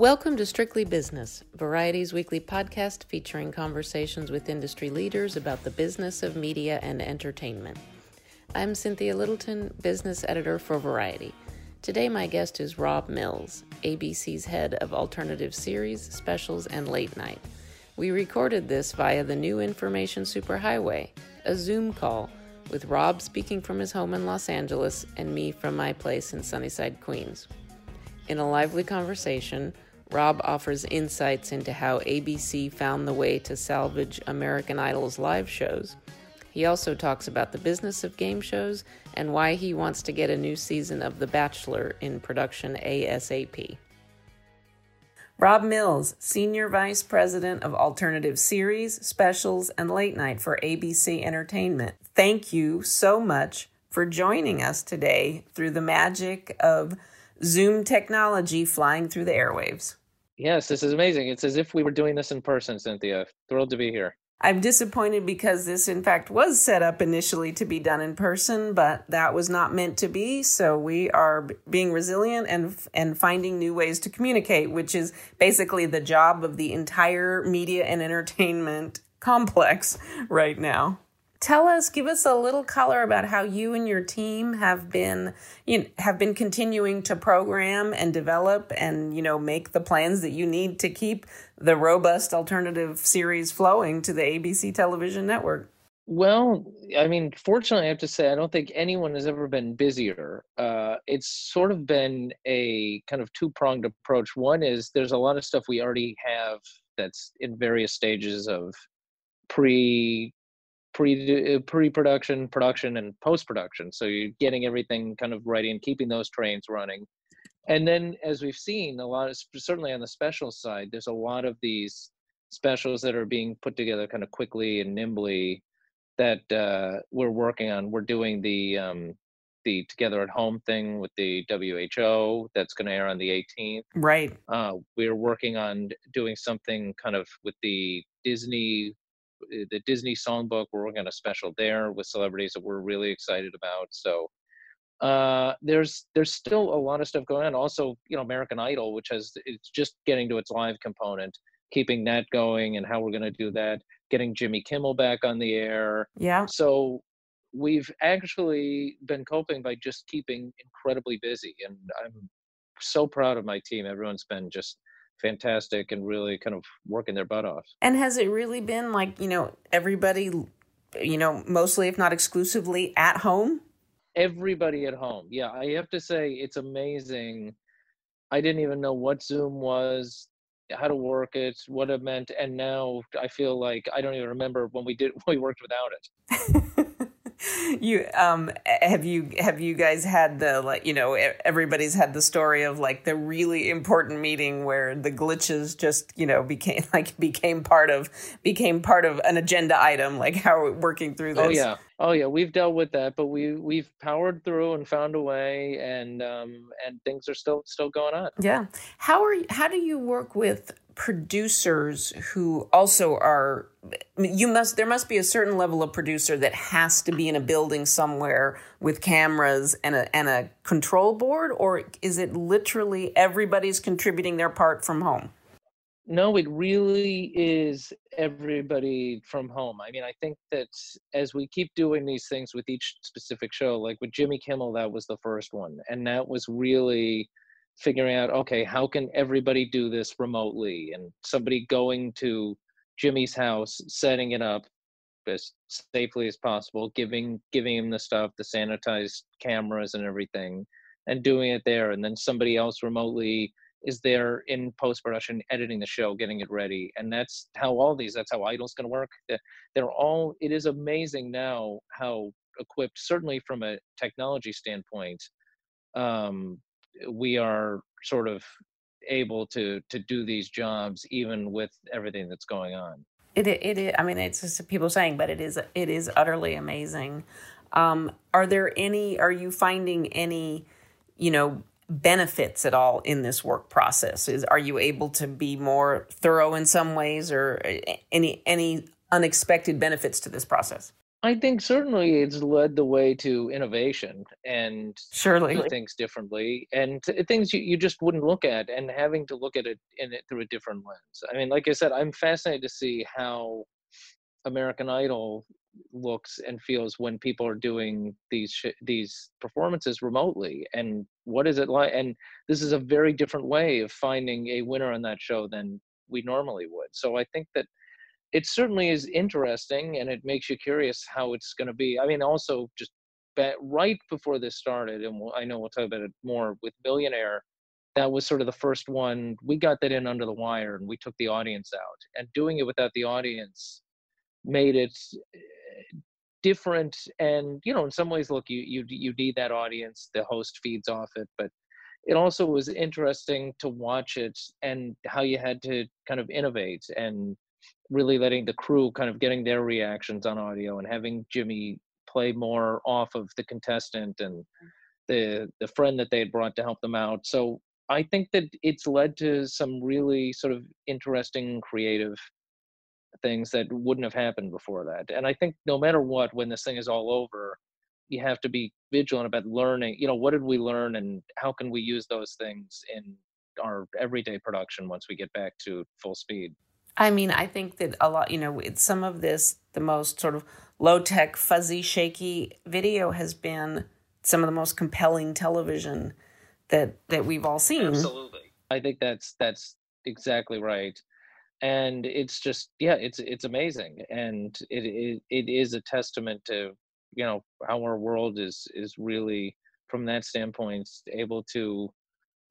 Welcome to Strictly Business, Variety's weekly podcast featuring conversations with industry leaders about the business of media and entertainment. I'm Cynthia Littleton, business editor for Variety. Today, my guest is Rob Mills, ABC's head of alternative series, specials, and late night. We recorded this via the new Information Superhighway, a Zoom call, with Rob speaking from his home in Los Angeles and me from my place in Sunnyside, Queens. In a lively conversation, Rob offers insights into how ABC found the way to salvage American Idol's live shows. He also talks about the business of game shows and why he wants to get a new season of The Bachelor in production ASAP. Rob Mills, Senior Vice President of Alternative Series, Specials, and Late Night for ABC Entertainment. Thank you so much for joining us today through the magic of Zoom technology flying through the airwaves. Yes, this is amazing. It's as if we were doing this in person, Cynthia. Thrilled to be here. I'm disappointed because this, in fact, was set up initially to be done in person, but that was not meant to be. So we are being resilient and and finding new ways to communicate, which is basically the job of the entire media and entertainment complex right now tell us give us a little color about how you and your team have been you know, have been continuing to program and develop and you know make the plans that you need to keep the robust alternative series flowing to the ABC television network. Well i mean fortunately i have to say i don't think anyone has ever been busier. Uh, it's sort of been a kind of two-pronged approach. One is there's a lot of stuff we already have that's in various stages of pre pre uh, pre-production, production, and post-production. So you're getting everything kind of ready and keeping those trains running. And then, as we've seen, a lot of certainly on the special side, there's a lot of these specials that are being put together kind of quickly and nimbly that uh, we're working on. We're doing the um, the Together at Home thing with the WHO that's going to air on the 18th. Right. Uh, we're working on doing something kind of with the Disney the Disney Songbook. We're working on a special there with celebrities that we're really excited about. So uh, there's there's still a lot of stuff going on. Also, you know, American Idol, which has it's just getting to its live component, keeping that going, and how we're going to do that. Getting Jimmy Kimmel back on the air. Yeah. So we've actually been coping by just keeping incredibly busy, and I'm so proud of my team. Everyone's been just fantastic and really kind of working their butt off. And has it really been like, you know, everybody, you know, mostly, if not exclusively, at home? Everybody at home. Yeah, I have to say, it's amazing. I didn't even know what Zoom was, how to work it, what it meant, and now I feel like I don't even remember when we did when we worked without it. you um have you have you guys had the like you know everybody's had the story of like the really important meeting where the glitches just you know became like became part of became part of an agenda item like how are we working through oh, this? oh yeah. Oh yeah we've dealt with that but we we've powered through and found a way and um and things are still still going on. Yeah. How are you, how do you work with producers who also are you must there must be a certain level of producer that has to be in a building somewhere with cameras and a and a control board or is it literally everybody's contributing their part from home? No it really is everybody from home. I mean i think that as we keep doing these things with each specific show like with jimmy kimmel that was the first one and that was really figuring out okay how can everybody do this remotely? And somebody going to jimmy's house setting it up as safely as possible giving giving him the stuff the sanitized cameras and everything and doing it there. And then somebody else remotely is there in post production editing the show getting it ready. And that's how all these that's how idol's going to work they're all it is amazing now how equipped certainly from a technology standpoint um, we are sort of able to to do these jobs even with everything that's going on. It it, it I mean it's just people saying, but it is it is utterly amazing. Um, are there any? Are you finding any? You know benefits at all in this work process is are you able to be more thorough in some ways or any any unexpected benefits to this process I think certainly it's led the way to innovation and surely things differently and things you, you just wouldn't look at and having to look at it in it through a different lens. I mean, like I said, I'm fascinated to see how American Idol looks and feels when people are doing these sh- these performances remotely and what is it like and this is a very different way of finding a winner on that show than we normally would so i think that it certainly is interesting and it makes you curious how it's going to be. I mean also just right before this started and we'll, i know we'll talk about it more with millionaire that was sort of the first one we got that in under the wire and we took the audience out and doing it without the audience made it eh, different and you know in some ways look you you you need that audience the host feeds off it but it also was interesting to watch it and how you had to kind of innovate and really letting the crew kind of getting their reactions on audio and having Jimmy play more off of the contestant and the the friend that they had brought to help them out so I think that it's led to some really sort of interesting creative things that wouldn't have happened before that. And I think no matter what, when this thing is all over, you have to be vigilant about learning. You know, what did we learn, and how can we use those things in our everyday production once we get back to full speed? I mean, I think that a lot, you know, some of this, the most sort of low tech, fuzzy, shaky video has been some of the most compelling television that that we've all seen. Absolutely, I think that's that's exactly right. And it's just yeah it's it's amazing. And it, it it is a testament to you know how our world is is really from that standpoint able to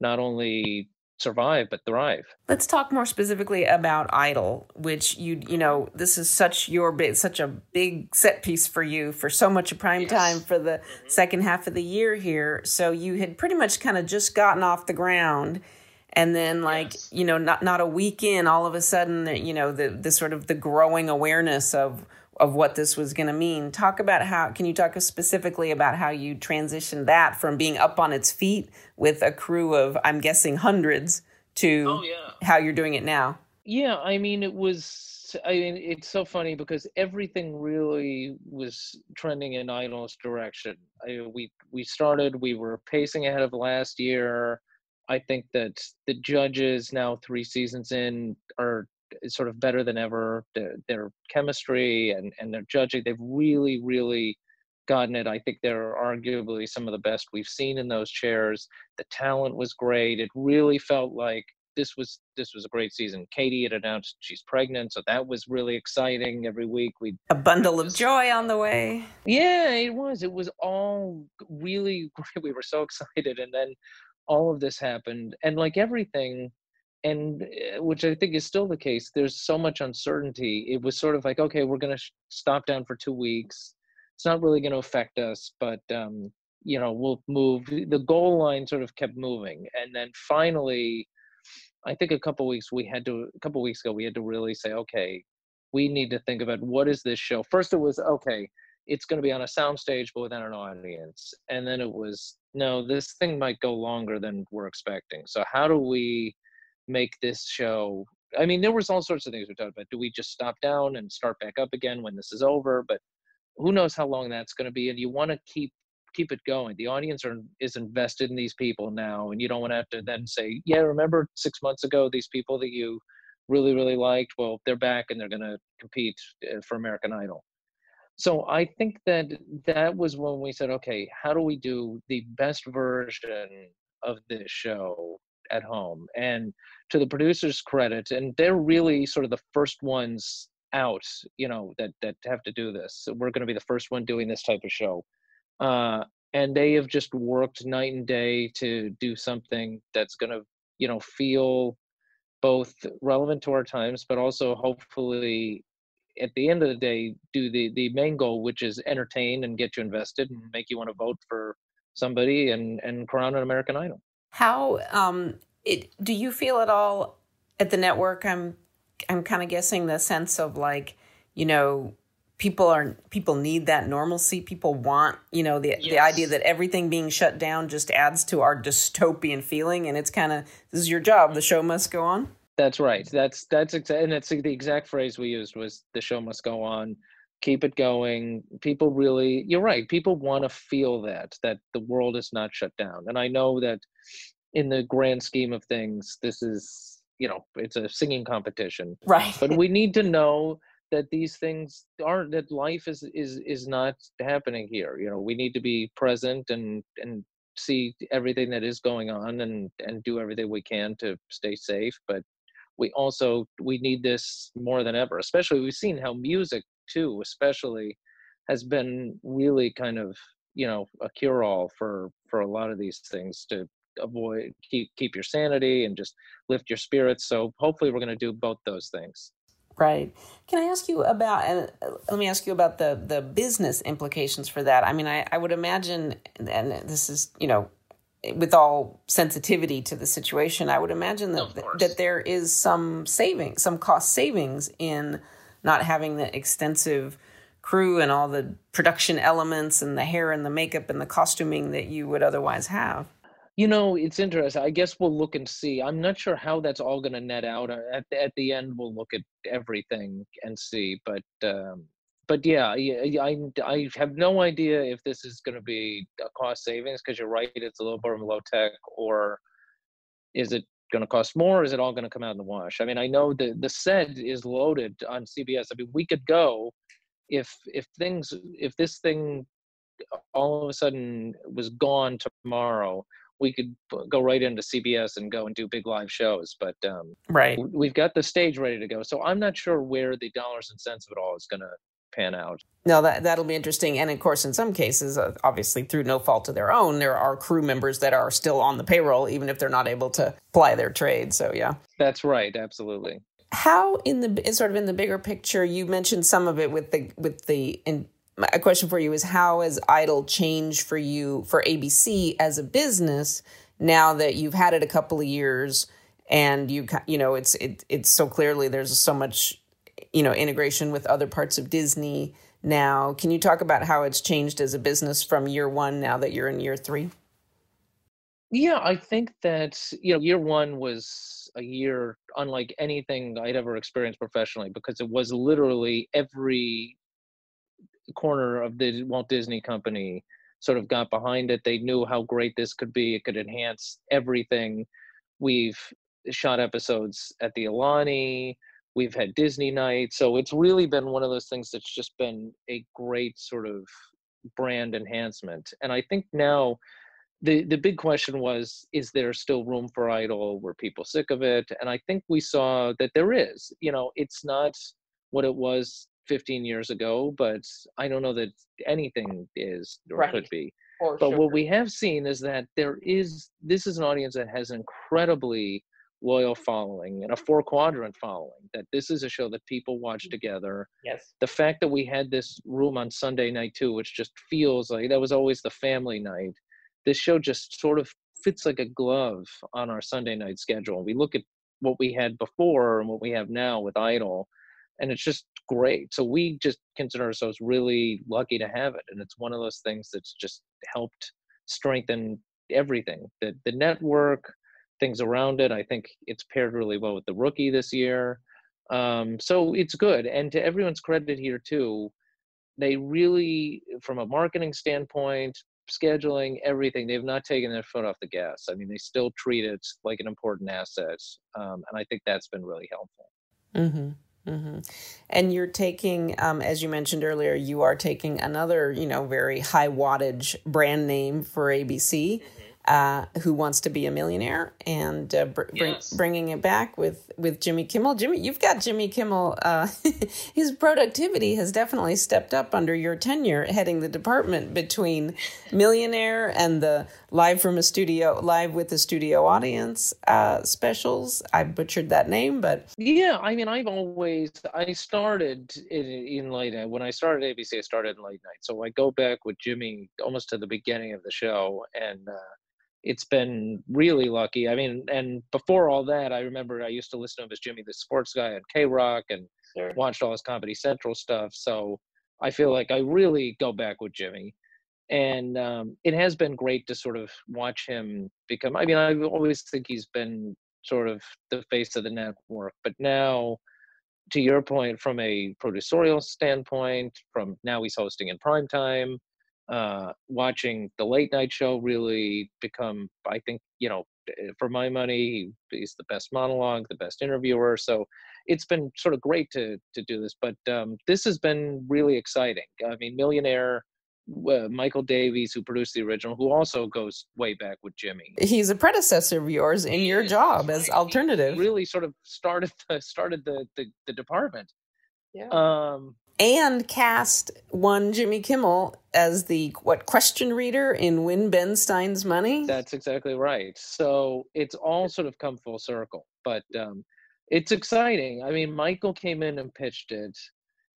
not only survive but thrive let's talk more specifically about idol which you you know this is such your big such a big set piece for you for so much of prime yes. time for the mm-hmm. second half of the year here so you had pretty much kind of just gotten off the ground and then like yes. you know not not a week in all of a sudden you know the the sort of the growing awareness of of what this was going to mean talk about how can you talk specifically about how you transitioned that from being up on its feet with a crew of i'm guessing hundreds to oh, yeah. how you're doing it now yeah i mean it was i mean it's so funny because everything really was trending in idol's direction I, we we started we were pacing ahead of last year I think that the judges now three seasons in are eh, sort of better than ever. Their, their chemistry and, and their judging, they've really, really gotten it. I think they're arguably some of the best we've seen in those chairs. The talent was great. It really felt like this was this was a great season. Katie had announced she's pregnant, so that was really exciting. Every week we a bundle of joy on the way. Yeah, it was. It was all really great. We were so excited, and then all of this happened and like everything and eh, which i think is still the case there's so much uncertainty. It was sort of like okay we're going to sh- stop down for two weeks. It's not really going to affect us but um you know we'll move. The goal line sort of kept moving and then finally i think a couple weeks we had to a couple weeks ago we had to really say okay we need to think about what is this show? First it was okay it's going to be on a soundstage but without an audience. And then it was no this thing might go longer than we're expecting so how do we make this show i mean there was all sorts of things we talked about do we just stop down and start back up again when this is over but who knows how long that's going to be and you want to keep keep it going the audience are is invested in these people now and you don't want to have to then say yeah remember six months ago these people that you really really liked well they're back and they're going to compete uh, for american idol so I think that that was when we said, okay, how do we do the best version of this show at home? And to the producers' credit, and they're really sort of the first ones out, you know, that that have to do this. So we're going to be the first one doing this type of show. Uh, and they have just worked night and day to do something that's going to, you know, feel both relevant to our times, but also hopefully at the end of the day do the the main goal which is entertain and get you invested and make you want to vote for somebody and and crown an american idol. How um it do you feel at all at the network? I'm i'm kind of guessing the sense of like you know people are people need that normalcy. People want you know the yes. the idea that everything being shut down just adds to our dystopian feeling and it's kind of this is your job. The show must go on that's right. That's that's exactly, and that's the exact phrase we used was the show must go on. keep it going. People really you're right people want to feel that that the world is not shut down. And i know that in the grand scheme of things this is you know it's a singing competition. Right. But we need to know that these things aren't that life is is is not happening here. You know we need to be present and and see everything that is going on and and do everything we can to stay safe but we also we need this more than ever especially we've seen how music too especially has been really kind of you know a cure all for for a lot of these things to avoid keep keep your sanity and just lift your spirits so hopefully we're going to do both those things Right. Can I ask you about, and let me ask you about the, the business implications for that? I mean, I, I would imagine, and this is, you know, with all sensitivity to the situation, I would imagine that, that there is some saving, some cost savings in not having the extensive crew and all the production elements and the hair and the makeup and the costuming that you would otherwise have. You know, it's interesting. I guess we'll look and see. I'm not sure how that's all going to net out. Uh, at the, at the end, we'll look at everything and see. But um, but yeah, I I have no idea if this is going to be a cost savings because you're right, it's a little bit more low tech, or is it going to cost more? is it all going to come out in the wash? I mean, I know the the set is loaded on CBS. I mean, we could go if if things if this thing all of a sudden was gone tomorrow we could go right into CBS and go and do big live shows. But um, right, we've got the stage ready to go. So I'm not sure where the dollars and cents of it all is going to pan out. No, that that'll be interesting. And of course, in some cases, uh, obviously through no fault of their own, there are crew members that are still on the payroll, even if they're not able to ply their trade. So yeah, that's right. Absolutely. How in the sort of in the bigger picture, you mentioned some of it with the with the in, a question for you is how has Idol changed for you for ABC as a business now that you've had it a couple of years and you you know it's it, it's so clearly there's so much you know integration with other parts of Disney now. Can you talk about how it's changed as a business from year 1 now that you're in year 3? Yeah, I think that you know year 1 was a year unlike anything I'd ever experienced professionally because it was literally every corner of the Walt Disney Company sort of got behind it. They knew how great this could be. It could enhance everything. We've shot episodes at the Aulani. We've had Disney night. So it's really been one of those things that's just been a great sort of brand enhancement. And I think now the the big question was is there still room for idol were people sick of it and i think we saw that there is you know it's not what it was 15 years ago, but I don't know that anything is or right. could be. But sure. what we have seen is that there is this is an audience that has incredibly loyal following and a four quadrant following that this is a show that people watch mm. together yes the fact that we had this room on sunday night too which just feels like that was always the family night this show just sort of fits like a glove on our sunday night schedule we look at what we had before and what we have now with idol and it's just great. So we just consider ourselves really lucky to have it, and it's one of those things that's just helped strengthen everything. The the network, things around it. I think it's paired really well with the rookie this year. Um, so it's good. And to everyone's credit here too, they really, from a marketing standpoint, scheduling, everything, they've not taken their foot off the gas. I mean, they still treat it like an important asset, um, and I think that's been really helpful. Mm-hmm. Mm-hmm. And you're taking, um, as you mentioned earlier, you are taking another, you know, very high wattage brand name for ABC. Mm-hmm uh, who wants to be a millionaire and uh, br- yes. bringing it back with with Jimmy Kimmel. Jimmy, you've got Jimmy Kimmel. Uh, his productivity has definitely stepped up under your tenure, heading the department between Millionaire and the live from a studio, live with the studio audience uh, specials. I butchered that name, but yeah, I mean, I've always I started in, in late night when I started ABC. I started in late night, so I go back with Jimmy almost to the beginning of the show and uh, it's been really lucky. I mean, and before all that, I remember I used to listen to him as Jimmy the Sports Guy on KROQ and sure. watched all his Comedy Central stuff. So I feel like I really go back with Jimmy. And um, it has been great to sort of watch him become. I mean, I always think he's been sort of the face of the network, but now to your point, from a producerial standpoint, from now he's hosting in prime time, uh, watching the late night show really become, I think, you know, eh, for my money, he's the best monologue, the best interviewer. So it's been sort of great to to do this. But um, this has been really exciting. I mean, Millionaire. Uh, Michael Davies, who produced the original, who also goes way back with Jimmy. He's a predecessor of yours in your job as alternative. He really sort of started the, started the, the, the department. Yeah. Um, and cast one Jimmy Kimmel as the what question reader in Win Ben Stein's Money. That's exactly right. So it's all sort of come full circle, but um, it's exciting. I mean, Michael came in and pitched it,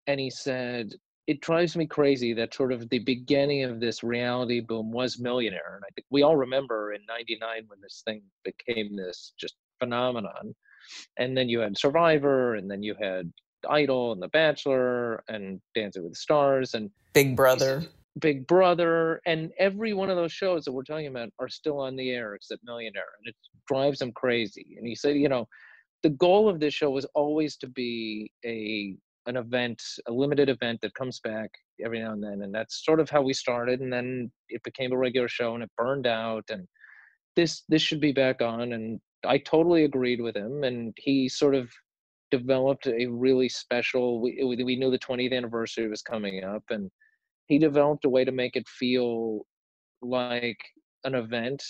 and he said, "It drives me crazy that sort of the beginning of this reality boom was Millionaire." And I think we all remember in '99 when this thing became this just phenomenon, and then you had Survivor, and then you had Idol and The Bachelor and Dancing with the Stars and Big Brother. Big Brother, and every one of those shows that we're talking about are still on the air except Millionaire, and it drives him crazy. And he said, you know, the goal of this show was always to be a an event, a limited event that comes back every now and then, and that's sort of how we started. And then it became a regular show, and it burned out. And this this should be back on, and I totally agreed with him, and he sort of developed a really special we, we knew the 20th anniversary was coming up and he developed a way to make it feel like an event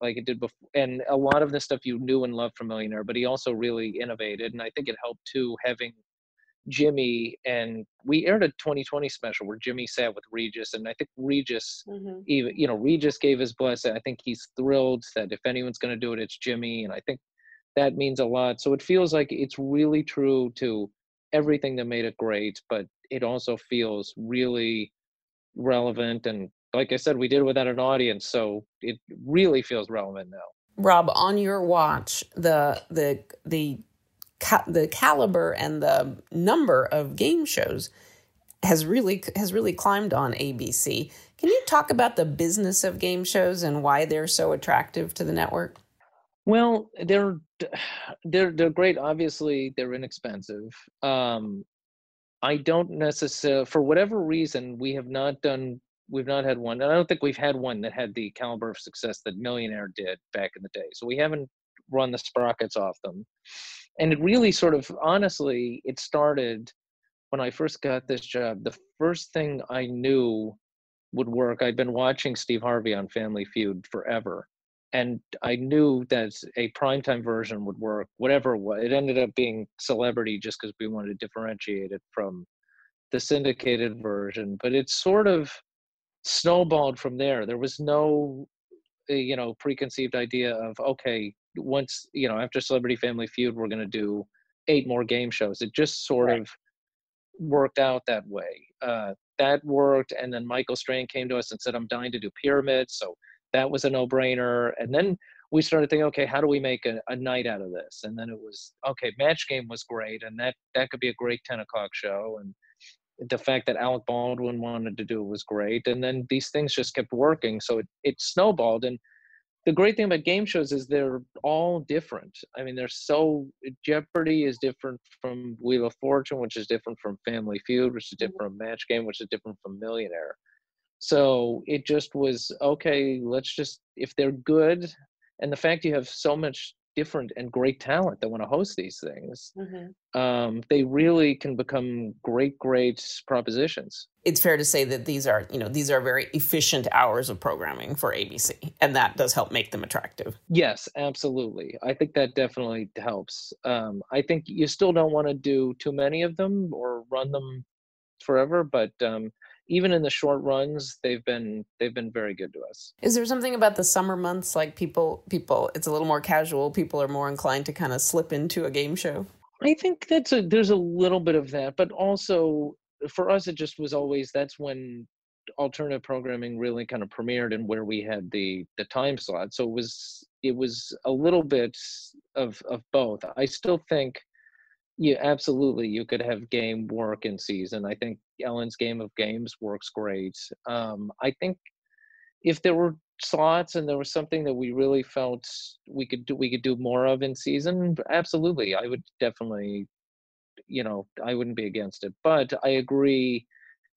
like it did before and a lot of the stuff you knew and loved from millionaire but he also really innovated and i think it helped too having jimmy and we aired a 2020 special where jimmy sat with regis and i think regis mm-hmm. even you know regis gave his blessing i think he's thrilled that if anyone's going to do it it's jimmy and i think that means a lot. So it feels like it's really true to everything that made it great, but it also feels really relevant. And like I said, we did it without an audience, so it really feels relevant now. Rob, on your watch, the the the the caliber and the number of game shows has really has really climbed on ABC. Can you talk about the business of game shows and why they're so attractive to the network? Well, they're they're they're great. Obviously, they're inexpensive. Um, I don't necessarily, for whatever reason, we have not done. We've not had one. And I don't think we've had one that had the caliber of success that Millionaire did back in the day. So we haven't run the sprockets off them. And it really sort of, honestly, it started when I first got this job. The first thing I knew would work. I'd been watching Steve Harvey on Family Feud forever and I knew that a primetime version would work. Whatever it was, it ended up being celebrity just because we wanted to differentiate it from the syndicated version. But it sort of snowballed from there. There was no, eh, you know, preconceived idea of okay, once you know after Celebrity Family Feud, we're going to do eight more game shows. It just sort right. of worked out that way. Uh, that worked, and then Michael Strahan came to us and said, "I'm dying to do pyramids." So that was a no-brainer and then we started thinking okay how do we make a, a night out of this and then it was okay match game was great and that that could be a great 10 o'clock show and the fact that alec baldwin wanted to do it was great and then these things just kept working so it, it snowballed and the great thing about game shows is they're all different. I mean, they're so Jeopardy is different from Wheel of Fortune, which is different from Family Feud, which is mm-hmm. different from Match Game, which is different from Millionaire. So it just was okay, let's just, if they're good, and the fact you have so much different and great talent that want to host these things, mm-hmm. um, they really can become great, great propositions. It's fair to say that these are, you know, these are very efficient hours of programming for ABC, and that does help make them attractive. Yes, absolutely. I think that definitely helps. Um, I think you still don't want to do too many of them or run them forever, but um, even in the short runs they've been they've been very good to us. Is there something about the summer months like people people it's a little more casual people are more inclined to kind of slip into a game show? I think that's a there's a little bit of that but also for us it just was always that's when alternative programming really kind of premiered and where we had the the time slot. So it was it was a little bit of of both. I still think yeah, absolutely. You could have game work in season. I think Ellen's Game of Games works great. Um, I think if there were slots and there was something that we really felt we could do, we could do more of in season, absolutely, I would definitely, you know I wouldn't be against it. But I agree,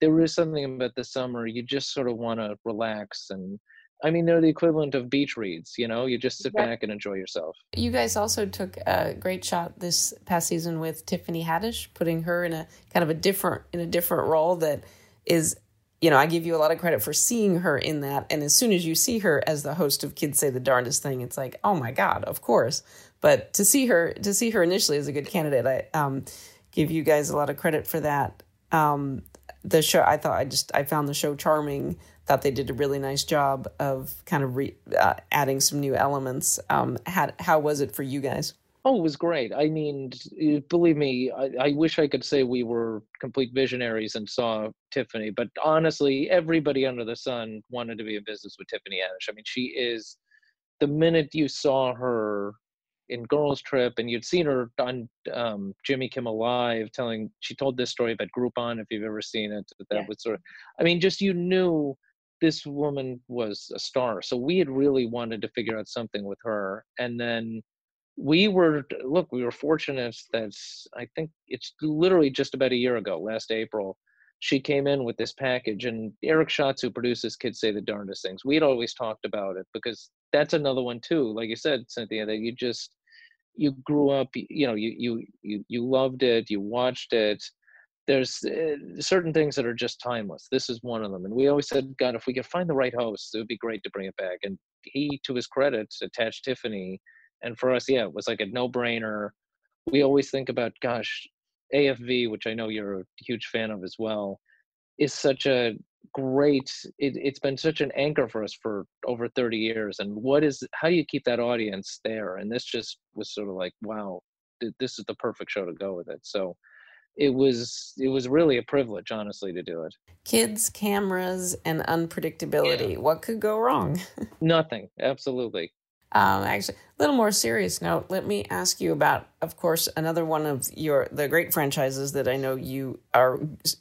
there is something about the summer you just sort of want to relax and. I mean, they're the equivalent of beach reads. You know, you just sit back and enjoy yourself. You guys also took a great shot this past season with Tiffany Haddish, putting her in a kind of a different in a different role that is you know, I give you a lot of credit for seeing her in that. And as soon as you see her as the host of Kids Say the Darndest Thing, it's like, oh my God, of course. But to see her, to see her initially as a good candidate, I um, give you guys a lot of credit for that. Um, the show, I thought, I just, I found the show charming. Thought they did a really nice job of kind of re, uh, adding some new elements. Um, how, how was it for you guys? Oh, it was great. I mean, believe me, I, I, wish I could say we were complete visionaries and saw Tiffany, but honestly, everybody under the sun wanted to be in business with Tiffany Haddish. I mean, she is the minute you saw her in Girls Trip and you'd seen her on um, Jimmy Kimmel Live telling, she told this story about Groupon, if you've ever seen it. That yeah. was sort of, I mean, just you knew this woman was a star. So we had really wanted to figure out something with her. And then we were look we were fortunate that i think it's literally just about a year ago last april she came in with this package and eric schotz who produces kids say the darndest things we'd always talked about it because that's another one too. Like you said cynthia that you just you grew up you know you you you, you loved it you watched it. There's uh, certain things that are just timeless. This is one of them. And we always said god if we could find the right host it would be great to bring it back. And he to his credit attached tiffany. And for us, yeah, it was like a no brainer. We always think about, gosh, AFV, which I know you're a huge fan of as well, is such a great it, has been such an anchor for us for over 30 years and what is how do you keep that audience there? And this just was sort of like wow this is the perfect show to go with it. So it was it was really a privilege honestly to do it. Kids cameras and unpredictability yeah. what could go wrong? Nothing absolutely um, actually, a little more serious note. Let me ask you about, of course, another one of your the great franchises that I know you are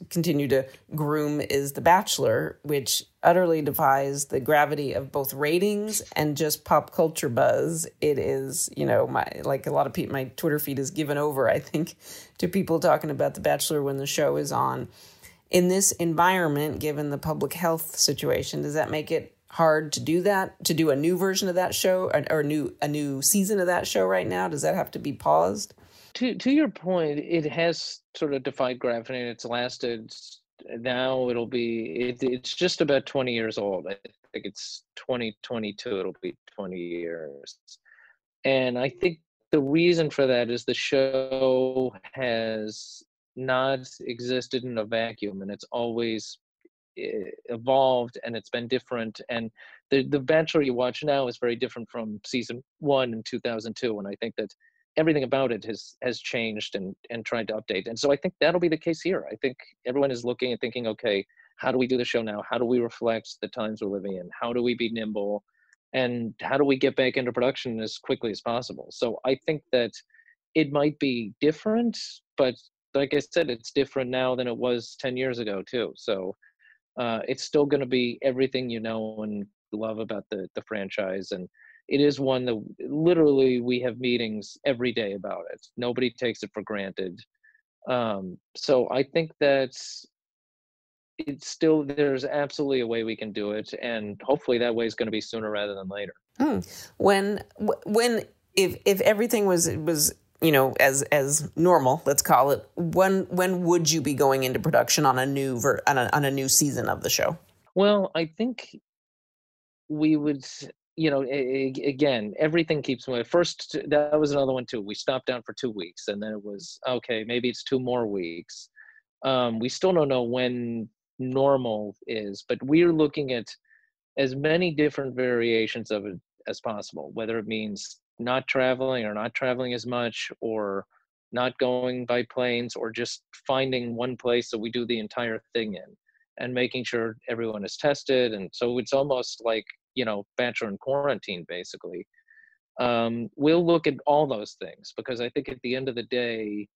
continue to groom is The Bachelor, which utterly defies the gravity of both ratings and just pop culture buzz. It is, you know, my like a lot of people, my Twitter feed is given over. I think to people talking about The Bachelor when the show is on. In this environment, given the public health situation, does that make it hard to do that to do a new version of that show or, or new a new season of that show right now? Does that have to be paused? To to your point it has sort of defied gravity and it's lasted now it'll be it, it's just about 20 years old. I think it's 2022 it'll be 20 years. And i think the reason for that is the show has not existed in a vacuum and it's always evolved and it's been different and the the bachelor you watch now is very different from season one in 2002 and i think that everything about it has has changed and and tried to update and so i think that'll be the case here. I think everyone is looking and thinking okay how do we do the show now? How do we reflect the times we're living in? How do we be nimble? And how do we get back into production as quickly as possible? So i think that it might be different but like i said it's different now than it was 10 years ago too so uh, it's still going to be everything you know and love about the the franchise and it is one that literally we have meetings every day about it. Nobody takes it for granted. Um, so i think that's it's still there's absolutely a way we can do it and hopefully that way is going to be sooner rather than later. Hmm. when when if if everything was was you know as as normal let's call it when when would you be going into production on a new ver- on, a, on a new season of the show? Well i think we would you know again everything keeps moving first that was another one too. We stopped down for two weeks and then it was okay maybe it's two more weeks. Um, we still don't know when normal is but we're looking at as many different variations of it as possible whether it means not traveling or not traveling as much or not going by planes or just finding one place that we do the entire thing in and making sure everyone is tested and so it's almost like you know bachelor in quarantine basically. Um, we'll look at all those things because i think at the end of the day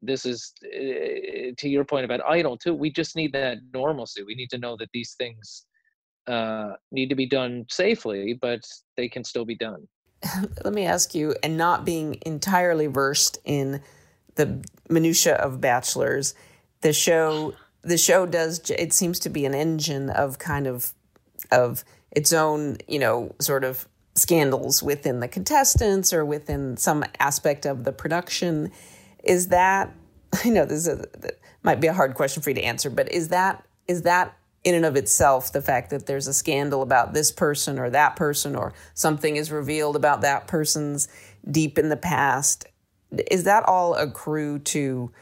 this is uh, to your point about idol too we just need that normalcy. We need to know that these things uh, need to be done safely but they can still be done let me ask you, and not being entirely versed in the minutia of bachelors. The show the show does it seems to be an engine of kind of of its own, you know, sort of scandals within the contestants or within some aspect of the production. Is that I know this is a, might be a hard question for you to answer, but is that is that in and of itself the fact that there's a scandal about this person or that person or something is revealed about that person's deep in the past. Is that all accrue to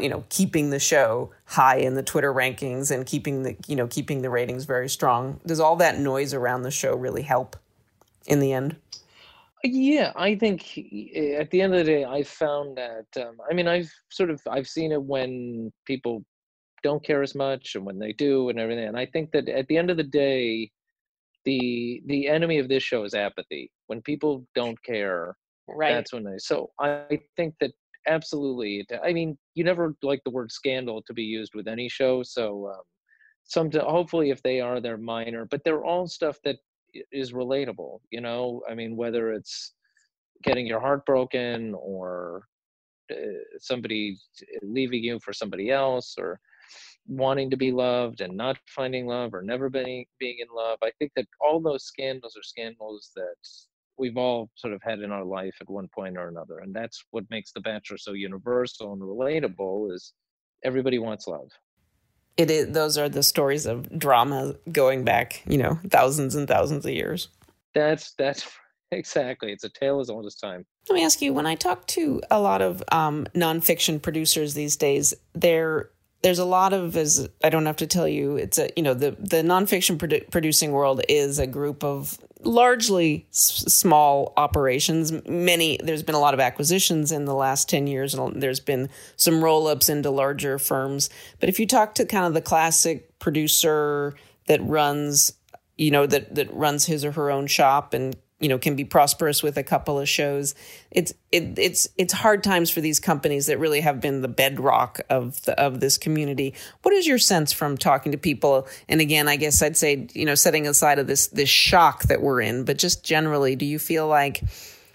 you know keeping the show high in the twitter rankings and keeping the you know keeping the ratings very strong? Does all that noise around the show really help in the end? Yeah i think at the end of the day i found that um, i mean i've sort of i've seen it when people don't care as much and when they do and everything and i think that at the end of the day the the enemy of this show is apathy. When people don't care right. that's when they so i think that absolutely i mean you never like the word scandal to be used with any show so um some hopefully if they are they're minor but they're all stuff that is relatable you know? I mean whether it's getting your heart broken or uh, somebody leaving you for somebody else or wanting to be loved and not finding love or never being being in love i think that all those scandals are scandals that we've all sort of had in our life at one point or another and that's what makes the bachelor so universal and relatable is everybody wants love. It is those are the stories of drama going back you know thousands and thousands of years. That's that's exactly it's a tale as old as time. Let me ask you when i talk to a lot of um, nonfiction producers these days they're there's a lot of as I don't have to tell you it's a you know the the nonfiction produ- producing world is a group of largely s- small operations. Many there's been a lot of acquisitions in the last 10 years and there's been some roll ups into larger firms. But if you talk to kind of the classic producer that runs you know that that runs his or her own shop and you know can be prosperous with a couple of shows. It's it, it's it's hard times for these companies that really have been the bedrock of the, of this community. What is your sense from talking to people? And again i guess i'd say you know setting aside of this this shock that we're in but just generally do you feel like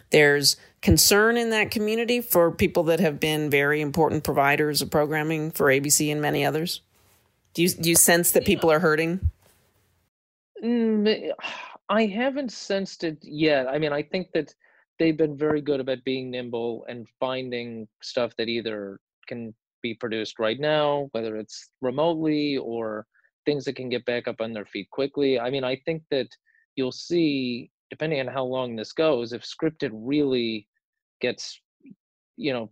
there's concern in that community for people that have been very important providers of programming for abc and many others? Do you do you sense that people are hurting? Mm, I haven't sensed it yet. I mean, I think that they've been very good about being nimble and finding stuff that either can be produced right now, whether it's remotely or things that can get back up on their feet quickly. I mean, I think that you'll see, depending on how long this goes, if scripted really gets, you know,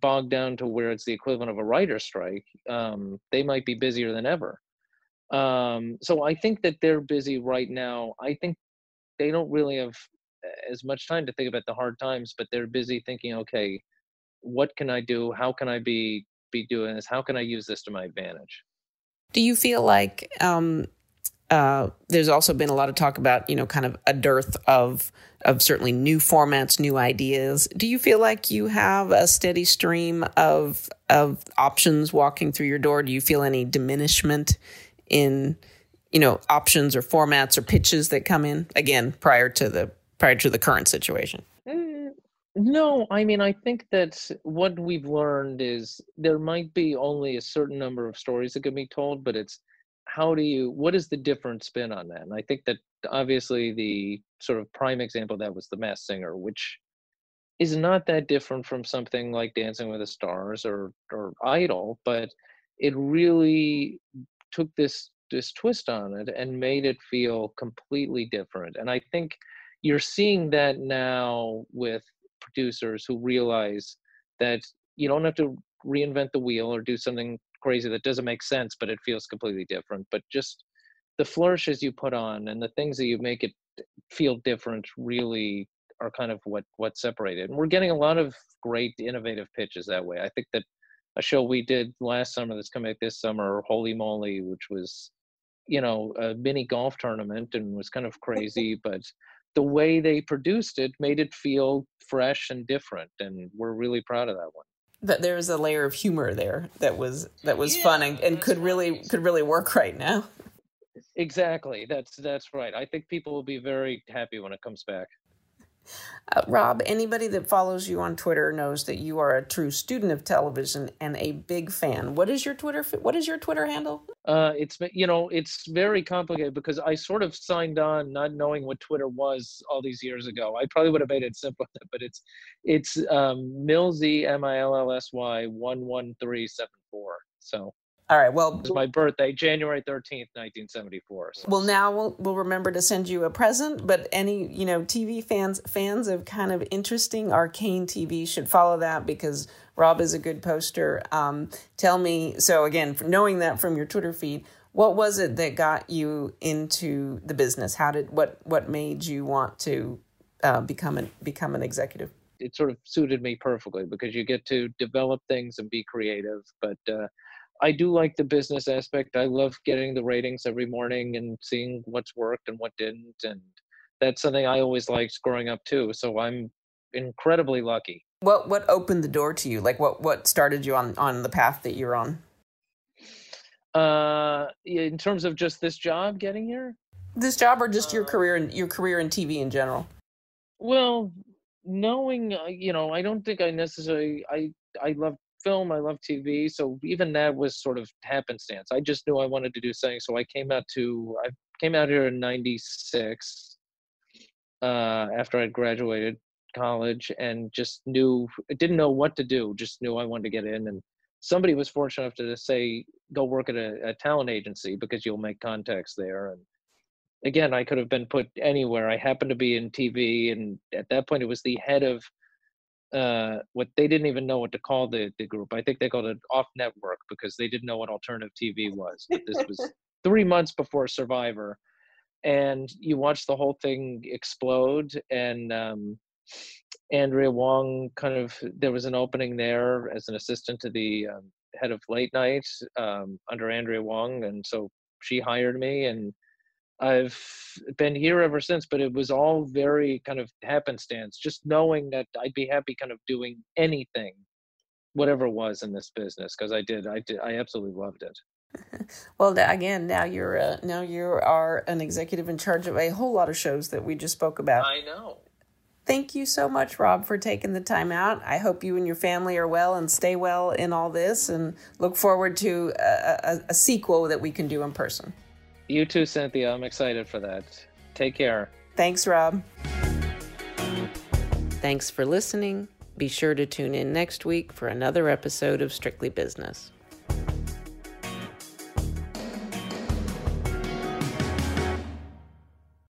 bogged down to where it's the equivalent of a writer strike, um, they might be busier than ever. Um, so I think that they're busy right now. I think they don't really have as much time to think about the hard times, but they're busy thinking, okay, what can I do? How can I be be doing this? How can I use this to my advantage? Do you feel like um, uh, there's also been a lot of talk about you know kind of a dearth of of certainly new formats, new ideas. Do you feel like you have a steady stream of of options walking through your door? Do you feel any diminishment in you know options or formats or pitches that come in again prior to the prior to the current situation? Mm, no i mean i think that what we've learned is there might be only a certain number of stories that can be told but it's how do you what is the different spin on that? And i think that obviously the sort of prime example that was the masked singer which is not that different from something like dancing with the stars or or idol but it really took this this twist on it and made it feel completely different. And I think you're seeing that now with producers who realize that you don't have to reinvent the wheel or do something crazy that doesn't make sense, but it feels completely different. But just the flourishes you put on and the things that you make it feel different really are kind of what what separated. And we're getting a lot of great innovative pitches that way. I think that a show we did last summer that's coming out this summer, Holy Moly, which was, you know, a mini golf tournament and was kind of crazy, but the way they produced it made it feel fresh and different, and we're really proud of that one. That there was a layer of humor there that was that was yeah, fun and, and could really could really work right now. Exactly. That's that's right. I think people will be very happy when it comes back. Uh, Rob, anybody that follows you on Twitter knows that you are a true student of television and a big fan. What is your Twitter? What is your Twitter handle? Uh, it's you know it's very complicated because I sort of signed on not knowing what Twitter was all these years ago. I probably would have made it simpler, but it's it's um, Millsy M I L L S Y one one three seven four. So all right. Well, it's my birthday, January thirteenth, nineteen seventy four. So. Well, now we'll we'll remember to send you a present. But any you know TV fans fans of kind of interesting arcane TV should follow that because Rob is a good poster. Um, tell me. So again, knowing that from your Twitter feed, what was it that got you into the business? How did what what made you want to uh, become an become an executive? It sort of suited me perfectly because you get to develop things and be creative, but. Uh, I do like the business aspect. I love getting the ratings every morning and seeing what's worked and what didn't. And that's something I always liked growing up too. So I'm incredibly lucky. What what opened the door to you? Like what what started you on on the path that you're on? Uh, in terms of just this job getting here. This job, or just your uh, career and your career in TV in general. Well, knowing, uh, you know, I don't think I necessarily I I love film. I love TV. So even that was sort of happenstance. I just knew I wanted to do something. So I came out to I came out here in '96 uh, after I graduated college and just knew didn't know what to do. Just knew I wanted to get in. And somebody was fortunate enough to say, "Go work at a, a talent agency because you'll make contacts there." And again, I could have been put anywhere. I happened to be in TV, and at that point, it was the head of uh, what they didn't even know what to call the, the group. I think they called it off network because they didn't know what alternative TV was. But this was three months before Survivor, and you watch the whole thing explode. And um, Andrea Wong kind of there was an opening there as an assistant to the um, head of late night um, under Andrea Wong, and so she hired me and I've been here ever since, but it was all very kind of happenstance, just knowing that I'd be happy kind of doing anything, whatever it was in this business, because I did, I did, I absolutely loved it. well, again, now you're uh, now you are an executive in charge of a whole lot of shows that we just spoke about. I know. Thank you so much, Rob, for taking the time out. I hope you and your family are well and stay well in all this, and look forward to a, a, a sequel that we can do in person. You too, Cynthia. I'm excited for that. Take care. Thanks, Rob. Thanks for listening. Be sure to tune in next week for another episode of Strictly Business.